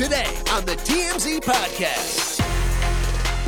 Today on the TMZ Podcast.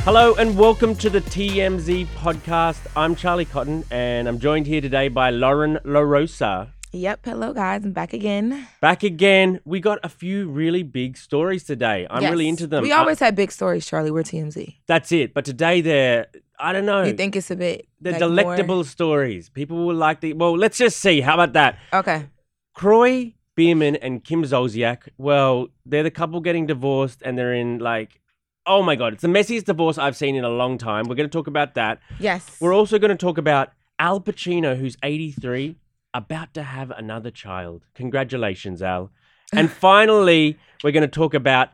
Hello and welcome to the TMZ podcast. I'm Charlie Cotton and I'm joined here today by Loren LoRosa. Yep. Hello, guys. I'm back again. Back again. We got a few really big stories today. I'm really into them. We I- always have big stories, Charlie. We're TMZ. that's it. But today they're, I don't know, You think it's a bit they're like, delectable more- stories. People will like the, well, let's just see. How about that? Okay. Kroy Biermann and Kim Zolciak, well, they're the couple getting divorced and they're in like, oh my God, it's the messiest divorce I've seen in a long time. We're going to talk about that. Yes. We're also going to talk about Al Pacino, who's 83, about to have another child. Congratulations, Al. And finally, we're going to talk about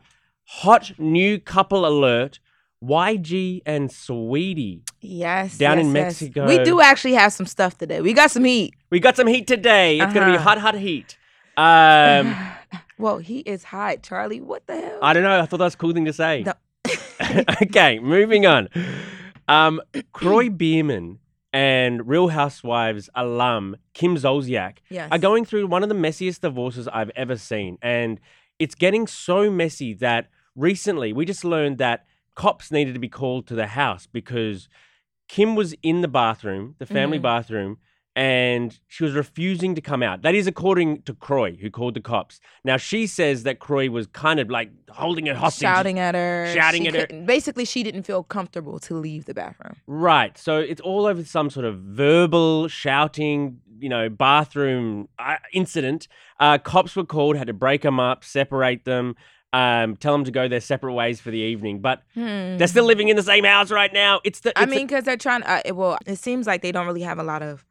hot new couple alert YG and Saweetie. yes. down yes, in yes. Mexico. We do actually have some stuff today. We got some heat. We got some heat today. It's going to be Uh-huh. hot, hot heat. Um, well, he is hot, Charlie. What the hell? I don't know. I thought that was a cool thing to say. No. okay, moving on. Um, Kroy Biermann and Real Housewives alum Kim Zolciak yes. are going through one of the messiest divorces I've ever seen. And it's getting so messy that recently we just learned that cops needed to be called to the house because Kim was in the bathroom, the family Mhm. bathroom, and she was refusing to come out. That is according to Kroy, who called the cops. Now she says that Kroy was kind of like holding her hostage. shouting at her. Shouting She at her. Basically, she didn't feel comfortable to leave the bathroom. Right. So it's all over some sort of verbal shouting, you know, bathroom uh, incident. Uh, cops were called, had to break them up, separate them, um, tell them to go their separate ways for the evening. But they're still living in the same house right now. It's the. I it's a- mean, because they're trying. Uh, well, it seems like they don't really have a lot of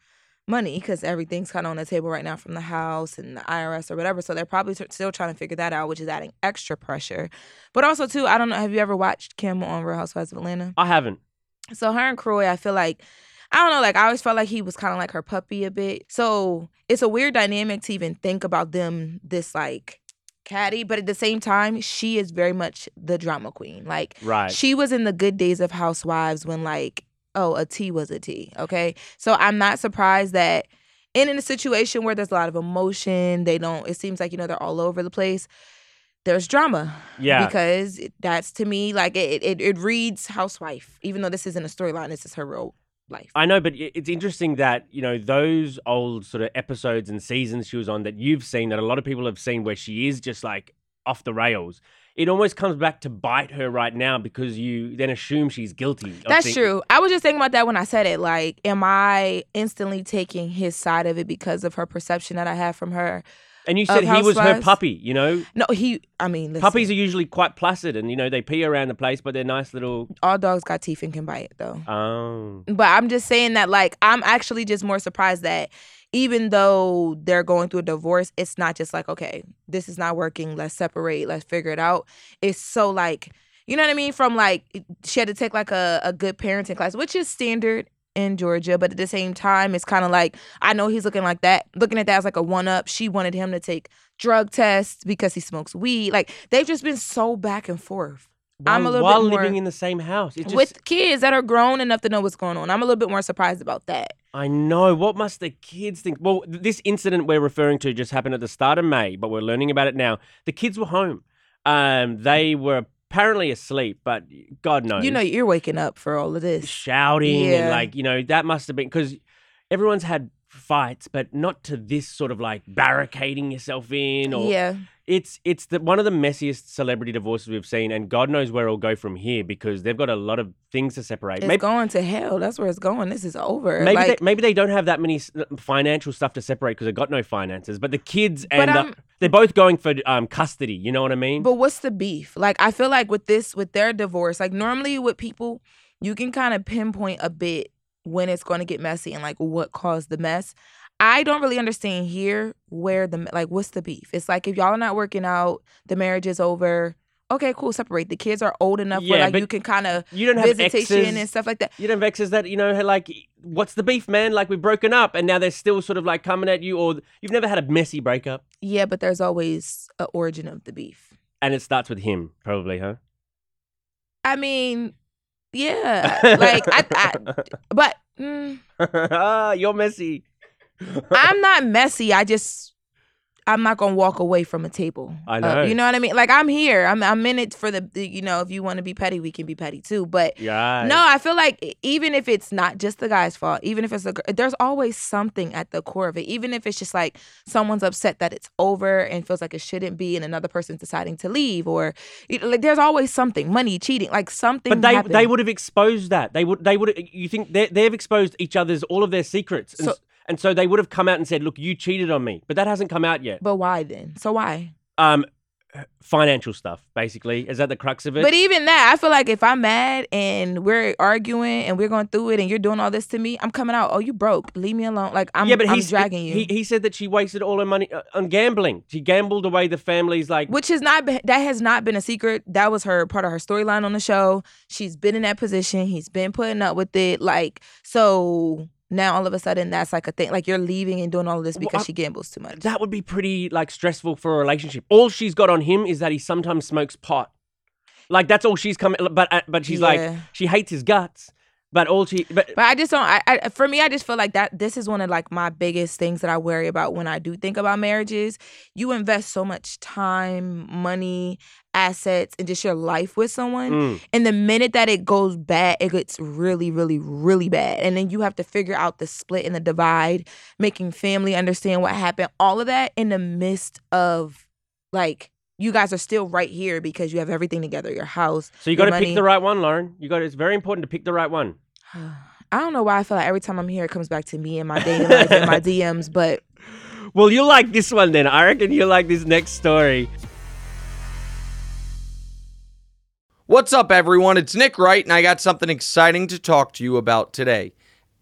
money because everything's kind of on the table right now from the house and the IRS or whatever. So they're probably s- still trying to figure that out, which is adding extra pressure. But also, too, I don't know. Have you ever watched Kim on Real Housewives of Atlanta? I haven't. So her and Kroy, I feel like. I don't know, like I always felt like he was kind of like her puppy a bit. So it's a weird dynamic to even think about them this like catty, but at the same time, she is very much the drama queen. Like Right. she was in the good days of Housewives when like, oh, a T was a T. Okay. So I'm not surprised that in, in a situation where there's a lot of emotion, they don't, it seems like, you know, they're all over the place. There's drama. Yeah. Because that's to me, like it, it, it reads housewife, even though this isn't a storyline, this is her real life. I know, but it's interesting that, you know, those old sort of episodes and seasons she was on that you've seen, that a lot of people have seen, where she is just like off the rails. It almost comes back to bite her right now because you then assume she's guilty. That's true. I was just thinking about that when I said it. Like, am I instantly taking his side of it because of her perception that I have from her? And you said he was her puppy, you know? No, he. I mean, listen, Puppies are usually quite placid and, you know, they pee around the place, but they're nice little. all dogs got teeth and can bite, though. Oh. But I'm just saying that, like, I'm actually just more surprised that even though they're going through a divorce, it's not just like, okay, this is not working. Let's separate. Let's figure it out. It's so like, you know what I mean? From like, she had to take like a, a good parenting class, which is standard in Georgia. But at the same time, it's kind of like, I know he's looking like that, looking at that as like a one up. She wanted him to take drug tests because he smokes weed. Like, they've just been so back and forth. I'm a While- little while bit more- living in the same house. Just, With kids that are grown enough to know what's going on. I'm a little bit more surprised about that. I know. What must the kids think? Well, th- this incident we're referring to just happened at the start of May, but we're learning about it now. The kids were home. Um, they were apparently asleep, but God knows. You know, you're waking up for all of this. shouting and like you know that must have been because everyone's had fights, but not to this sort of like barricading yourself in or Yeah. It's it's the one of the messiest celebrity divorces we've seen, and God knows where it'll go from here because they've got a lot of things to separate. It's maybe going to hell. That's where it's going. This is over. maybe like, they, maybe they don't have that many financial stuff to separate because they've got no finances. But the kids and the- they're both going for um, custody. You know what I mean? But what's the beef? Like I feel like with this, with their divorce, like normally with people, you can kind of pinpoint a bit when it's going to get messy and like what caused the mess. I don't really understand here where the like what's the beef. It's like if y'all are not working out, the marriage is over. Okay, cool. Separate. The kids are old enough where like you can kind of You don't have visitation exes. and stuff like that. You don't have exes that you know like what's the beef, man? Like we've broken up, and now they're still sort of like coming at you, or you've never had a messy breakup, Yeah, but there's always an origin of the beef. and it starts with him, probably, huh? I mean, yeah, like I, I but mm, ah, you're messy. I'm not messy. I just I'm not gonna walk away from a table. I Uh, know. you know what I mean? Like I'm here. I'm I'm in it for the, the you know if you want to be petty, we can be petty too. But Yeah. no, I feel like even if it's not just the guy's fault, even if it's a, there's always something at the core of it. Even if it's just like someone's upset that it's over and feels like it shouldn't be, and another person's deciding to leave, or like there's always something, money, cheating, like something. But they happened. they would have exposed that. They would they would. You think they they've exposed each other's all of their secrets, and, So- and so they would have come out and said, "Look, you cheated on me," but that hasn't come out yet. But why then? So why? Um, financial stuff, basically, is that the crux of it? But even that, I feel like if I'm mad and we're arguing and we're going through it and you're doing all this to me, I'm coming out. Oh, you broke. Leave me alone. Like I'm, yeah, but I'm he's dragging you. He, he said that she wasted all her money uh, on gambling. She gambled away the family's like. which is not that has not been a secret. That was her part of her storyline on the show. She's been in that position. He's been putting up with it. Like so now all of a sudden that's like a thing. Like you're leaving and doing all of this Well, because I- she gambles too much. That would be pretty like stressful for a relationship. All she's got on him is that he sometimes smokes pot. Like that's all she's coming. But uh, but she's like she hates his guts. But all she but But I just don't. I, I for me, I just feel like that. This is one of like my biggest things that I worry about when I do think about marriages. You invest so much time, money, assets, and just your life with someone. Mm. And the minute that it goes bad, it gets really, really, really bad. And then you have to figure out the split and the divide, making family understand what happened. All of that in the midst of like you guys are still right here because you have everything together, your house. So you got to pick the right one, Loren. You got. It's very important to pick the right one. I don't know why I feel like every time I'm here, it comes back to me and my dating life and my DMs. But Well, you like this one then. I reckon you like this next story. What's up, everyone? It's Nick Wright, and I got something exciting to talk to you about today.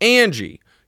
Angie,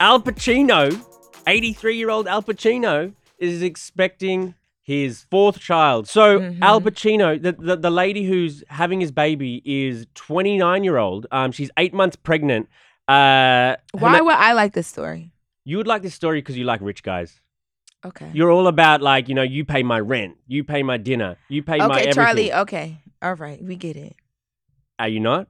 Al Pacino, 83 year old Al Pacino, is expecting his fourth child. So, Mhm. Al Pacino, the, the, the lady who's having his baby, is 29 year old. Um, she's eight months pregnant. Uh, why na- would I like this story? you would like this story because you like rich guys. Okay. You're all about, like, you know, you pay my rent, you pay my dinner, you pay my okay. Charlie. Okay. All right. We get it. Are you not?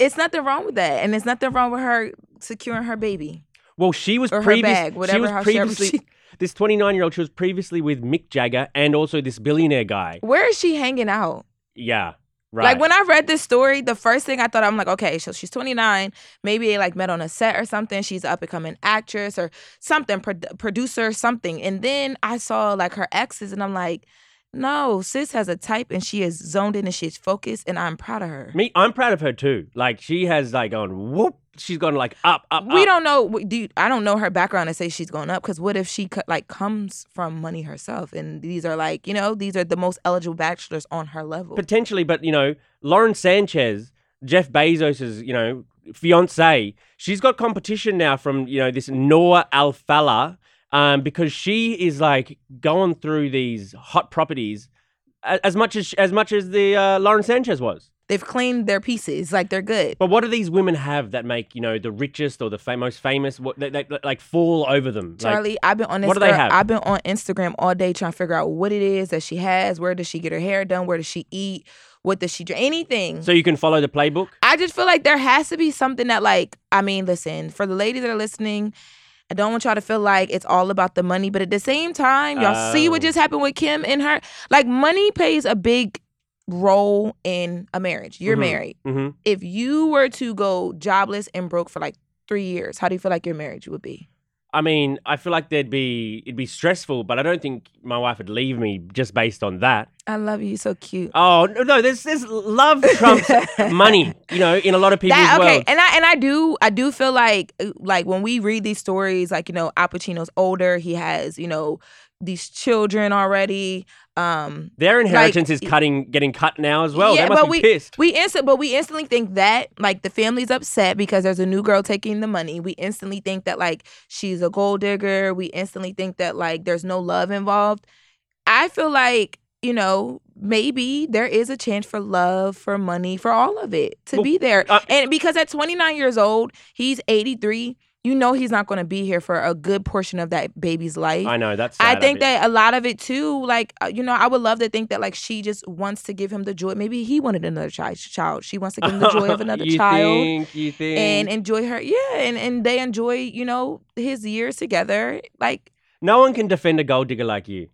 It's nothing wrong with that, and it's nothing wrong with her securing her baby Well, she was or previous. bag, she was previously. she- This 29 year old, she was previously with Mick Jagger and also this billionaire guy. Where is she hanging out? Yeah, right. Like when I read this story, the first thing I thought I'm like, okay, so she's 29. Maybe they like met on a set or something. She's up and coming actress or something, pro- producer, something. And then I saw like her exes, and I'm like, no, sis has a type, and she is zoned in and she's focused, and I'm proud of her. Me, I'm proud of her too. Like she has like gone whoop. She's gone like up, up. we up. don't know. Do you, I don't know her background to say she's going up because what if she like comes from money herself, and these are like you know these are the most eligible bachelors on her level. potentially, but you know, Lauren Sanchez, Jeff Bezos's, you know, fiance, she's got competition now from, you know, this Noor Alfallah, um, because she is like going through these hot properties as much as as much as the uh, Lauren Sanchez was. They've claimed their pieces, like they're good. But what do these women have that make, you know, the richest or the fa- most famous, what they, they, like fall over them? Like, Charlie, I've been on this. what do they have? I've been on Instagram all day trying to figure out what it is that she has. Where does she get her hair done? Where does she eat? What does she drink? Anything. so you can follow the playbook? I just feel like there has to be something that, like, I mean, listen, for the ladies that are listening, I don't want y'all to feel like it's all about the money, but at the same time, y'all see what Oh. just happened with Kim and her. Like, money plays a big role in a marriage. You're Mhm. married. hmm If you were to go jobless and broke for like three years, how do you feel like your marriage would be? I mean, I feel like there'd be it'd be stressful, but I don't think my wife would leave me just based on that. I love you. You're so cute. Oh no, no, there's there's love trumps money, you know, in a lot of people's that okay world. and i and i do i do feel like like when we read these stories like you know al pacino's older he has you know these children already um Their inheritance is cutting, getting cut now as well. Yeah, they must but be we- pissed. we instant but we instantly think that like the family's upset because there's a new girl taking the money we instantly think that like she's a gold digger we instantly think that like there's no love involved i feel like you know maybe there is a chance for love for money for all of it to Well, be there uh, and because at 29 years old he's 83 you know he's not going to be here for a good portion of that baby's life I know that's. I think that a lot of it too, like uh, you know, I would love to think that like she just wants to give him the joy. Maybe he wanted another child. Child, she wants to give him the joy of another you child Think, you think? and enjoy her. Yeah, and and they enjoy you know his years together. Like no one can defend a gold digger like you.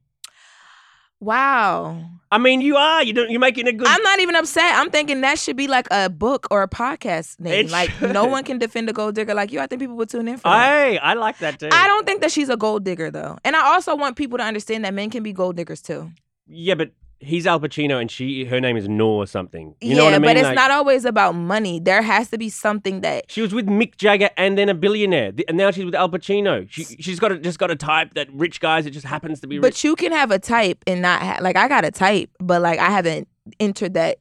Wow, I mean, you are. You don't. You're making a good. I'm not even upset. I'm thinking that should be like a book or a podcast name. It like no one can defend a gold digger like you. I think people would tune in for. Hey, I like that too. I don't think that she's a gold digger though, and I also want people to understand that men can be gold diggers too. Yeah, but he's Al Pacino, and she, her name is Noor or something. You know yeah, what I mean? but it's Like, not always about money. There has to be something that She was with Mick Jagger and then a billionaire, and now she's with Al Pacino. She she's got a, just got a type that rich guys. It just happens to be rich. But you can have a type and not ha- like I got a type, but like I haven't entered that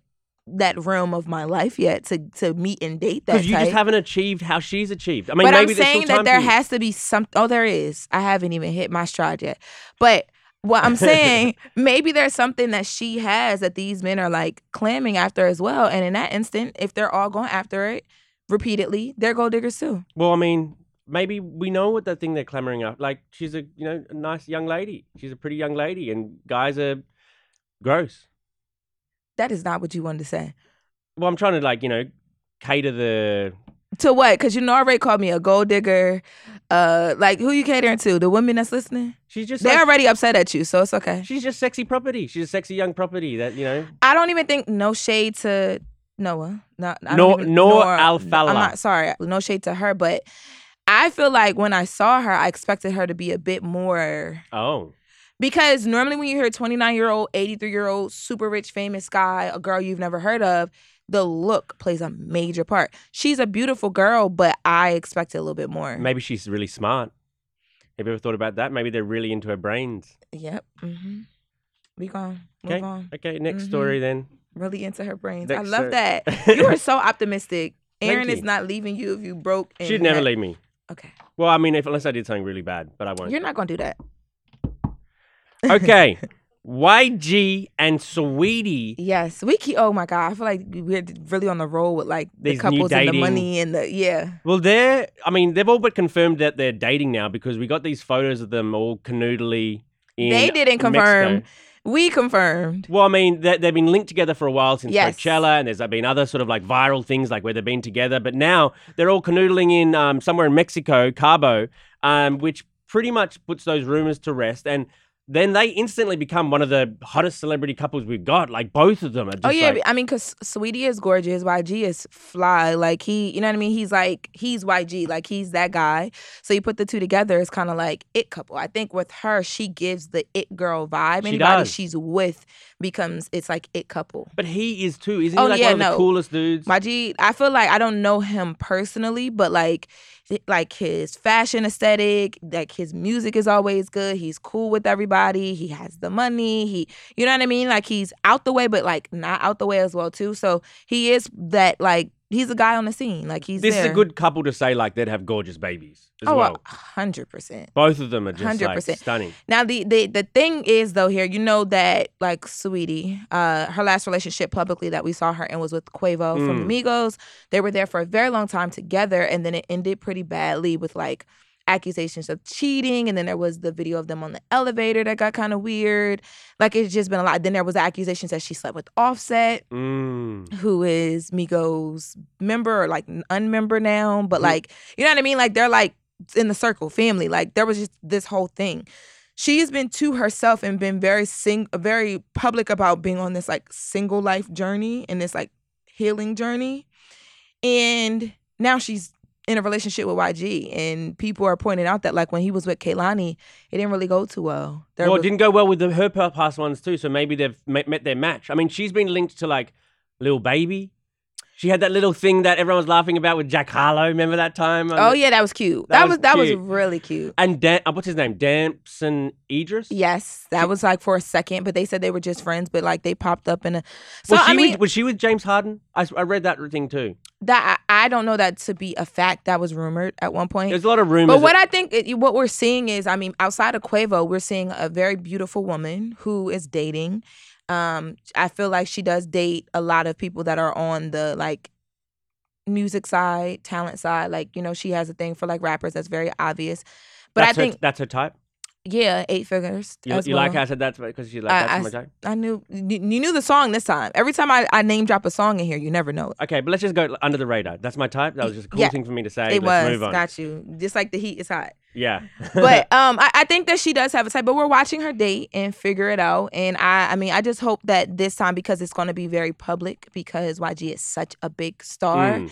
that realm of my life yet to to meet and date that Because you type. just haven't achieved how she's achieved. I mean, but I'm saying that there has to be some. Oh, there is. I haven't even hit my stride yet. But what I'm saying, maybe there's something that she has that these men are like clamming after as well. And in that instant, if they're all going after it repeatedly, they're gold diggers too. Well, I mean, maybe we know what the thing they're clamoring up. Like she's a you know a nice young lady. She's a pretty young lady, and guys are gross. That is not what you wanted to say. Well, I'm trying to like you know cater the. To what? Because you know, already called me a gold digger. Uh, like who you catering to? The women that's listening. She's just They're like- already upset at you, so it's okay. she's just sexy property. She's a sexy young property that you know. I don't even think no shade to Noah. Not no Nor- don't even, nor nor- Alfallah. I'm not sorry. No shade to her, but I feel like when I saw her, I expected her to be a bit more Oh, because normally when you hear 29 year old, 83 year old, super rich, famous guy, a girl you've never heard of, the look plays a major part. She's a beautiful girl, but I expected a little bit more. maybe she's really smart. Have you ever thought about that? Maybe they're really into her brains. Yep. Mm-hmm. We gone. Move Okay. on. Okay, next Mhm. story then. Really into her brains. Next I love story. that. You are so optimistic. Aaron is not leaving you if you broke. and She'd never had- leave me. Okay. Well, I mean, if, unless I did something really bad, but I won't. You're not gonna do that. okay. YG and Saweetie. Yes, we keep. Oh my god, I feel like we're really on the roll with like the These couples and the money and the yeah. Well, they're, I mean, they've all but confirmed that they're dating now because we got these photos of them all canoodly in They didn't confirm. Mexico. We confirmed. Well, I mean, they, they've been linked together for a while since Yes. Coachella, and there's been other sort of like viral things like where they've been together. But now they're all canoodling in um, somewhere in Mexico, Cabo, um, which pretty much puts those rumors to rest. And then they instantly become one of the hottest celebrity couples we've got. Like both of them are oh, just Oh yeah, like, I mean, cause Saweetie is gorgeous. YG is fly. Like he, you know what I mean. He's like he's YG. Like he's that guy. So you put the two together, it's kind of like it couple. I think with her, she gives the it girl vibe. She Anybody does. she's with becomes it's like it couple. But he is too, isn't Oh. Like yeah, one of the no. coolest dudes. YG, I feel like I don't know him personally, but like like his fashion aesthetic, like his music is always good. He's cool with everybody. He has the money. He you know what I mean? Like he's out the way, but like not out the way as well too. So he is that like he's a guy on the scene. Like he's this is a good couple to say like they'd have gorgeous babies as oh, well. a hundred percent. Both of them are just like 100%. stunning. Now the, the the thing is though here, you know that like Saweetie, uh, her last relationship publicly that we saw her in was with Quavo from Mm. Amigos. They were there for a very long time together, and then it ended pretty badly with like accusations of cheating, and then there was the video of them on the elevator that got kind of weird. Like it's just been a lot. Then there was accusations that she slept with Offset, Mm. who is Migos member or like unmember now, but Mhm. like you know what I mean? Like they're like in the circle, family. Like there was just this whole thing. She has been to herself and been very sing very public about being on this like single life journey and this like healing journey. And now she's in a relationship with YG and people are pointing out that like when he was with Kehlani, it didn't really go too well. There well, was- it didn't go well with the, her past ones too. So maybe they've met, met their match. I mean, she's been linked to like Lil Baby. She had that little thing that everyone was laughing about with Jack Harlow. Remember that time? Oh yeah, that was cute. That That, was was, that was really cute. And Dan- uh, what's his name? Damson Idris. Yes, that was like for a second, but they said they were just friends, but like they popped up in a. So was she I mean, with, was she with James Harden? I, I read that thing too. that I, I don't know that to be a fact. That was rumored at one point. There's a lot of rumors. But what I think, it, what we're seeing is, I mean, outside of Quavo, we're seeing a very beautiful woman who is dating. Um, I feel like she does date a lot of people that are on the like music side, talent side. Like you know, she has a thing for like rappers. That's very obvious. But that's I think, her, that's her type. Yeah, eight figures. You, you like how I said that because you like I- that's I my s- type. I knew you, you knew the song this time. Every time I, I name drop a song in here, you never know it. Okay, but let's just go under the radar. That's my type. That was just a cool Yeah, thing for me to say. it let's was move on. got you. Just like the heat is hot. Yeah. But um, I, I think that she does have a type. But we're watching her date and figure it out. And I I mean I just hope that this time because it's going to be very public because YG is such a big star Mm.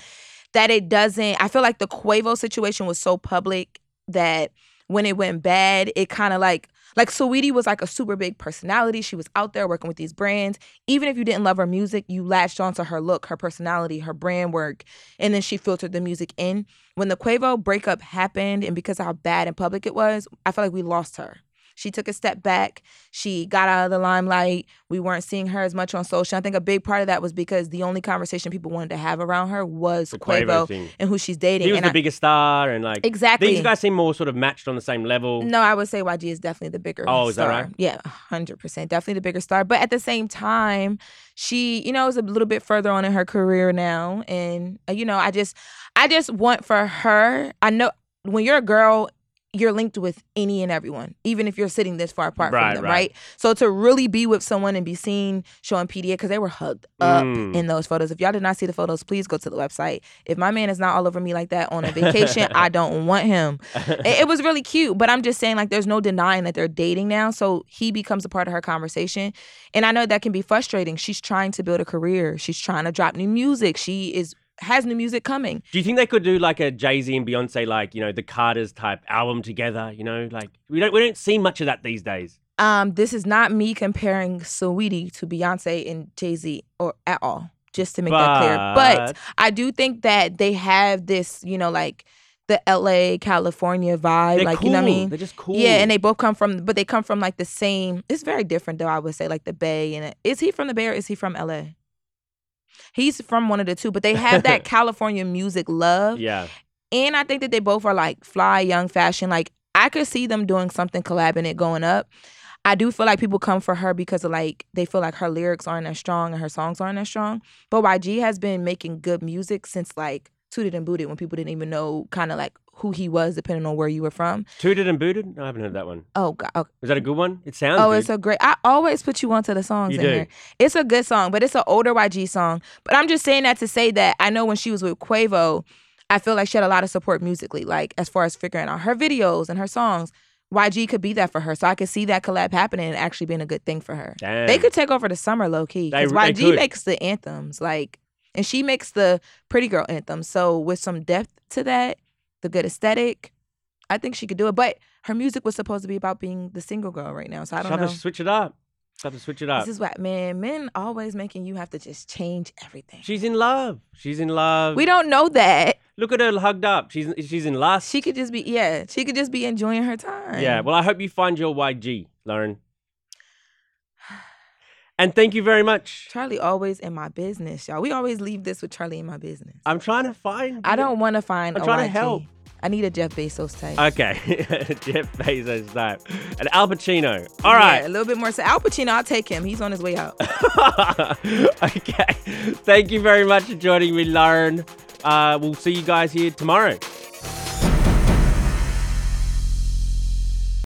that it doesn't. I feel like the Quavo situation was so public that when it went bad, it kind of like like Saweetie was like a super big personality. She was out there working with these brands. Even if you didn't love her music, you latched onto her look, her personality, her brand work, and then she filtered the music in. When the Quavo breakup happened, and because of how bad and public it was, I felt like we lost her. She took a step back. She got out of the limelight. We weren't seeing her as much on social. I think a big part of that was because the only conversation people wanted to have around her was The Quavo Quavo, and who she's dating. He was and the I- biggest star, and like Exactly. these guys seem more sort of matched on the same level. No, I would say YG is definitely the bigger Oh, is that right? Yeah, hundred percent, definitely the bigger star. But at the same time, she, you know, is a little bit further on in her career now, and uh, you know, I just, I just want for her. I know when you're a girl. You're linked with any and everyone, even if you're sitting this far apart Right, from them, right. right. So to really be with someone and be seen showing PDA because they were hugged up Mm. in those photos. If y'all did not see the photos, please go to the website. If my man is not all over me like that on a vacation, I don't want him it, it was really cute but i'm just saying like there's no denying that they're dating now so he becomes a part of her conversation and i know that can be frustrating she's trying to build a career she's trying to drop new music she is has new music coming Do you think they could do like a Jay Z and Beyonce, like you know, the Carters type album together? You know, like we don't we don't see much of that these days. um this is not me comparing Saweetie to beyonce and jay-z or at all just to make that clear but But- i do think that they have this you know like the la california vibe They're like cool. you know what i mean They're just cool. Yeah, and they both come from, but they come from like the same. It's very different though. I would say like the Bay and it- is he from the Bay or is he from L.A. He's from one of the two, but they have that California music love, yeah. and I think that they both are like fly, young, fashion. Like I could see them doing something collabing it going up. I do feel like people come for her because of like they feel like her lyrics aren't as strong and her songs aren't as strong. But YG has been making good music since like Tooted and Booted when people didn't even know kind of like who he was depending on where you were from. Tooted and booted. No, I haven't heard that one. Oh god, okay. Is that a good one? It sounds. Oh, good. it's a great. I always put you onto the songs You in do. here. It's a good song, but it's an older YG song. But I'm just saying that to say that I know when she was with Quavo, I feel like she had a lot of support musically, like as far as figuring out her videos and her songs. YG could be that for her, so I could see that collab happening and actually being a good thing for her. Damn. They could take over the summer low key because YG could. makes the anthems, like, and she makes the pretty girl anthems. So with some depth to that, the good aesthetic, I think she could do it. But her music was supposed to be about being the single girl right now, so I don't Have know. to switch it up. Have to switch it up. This is what man, men always making you have to just change everything. She's in love. She's in love. we don't know that. Look at her hugged up. She's she's in lust. She could just be yeah, she could just be enjoying her time. Yeah. Well, I hope you find your YG, Loren. And thank you very much. Charlie always in my business, y'all. We always leave this with Charlie in my business. I'm trying to find. I don't want to find. I'm trying to help. I need a Jeff Bezos type. Okay, Jeff Bezos type. And Al Pacino. All Yeah, right. a little bit more. So Al Pacino, I'll take him. He's on his way out. okay. Thank you very much for joining me, Loren. Uh, we'll see you guys here tomorrow.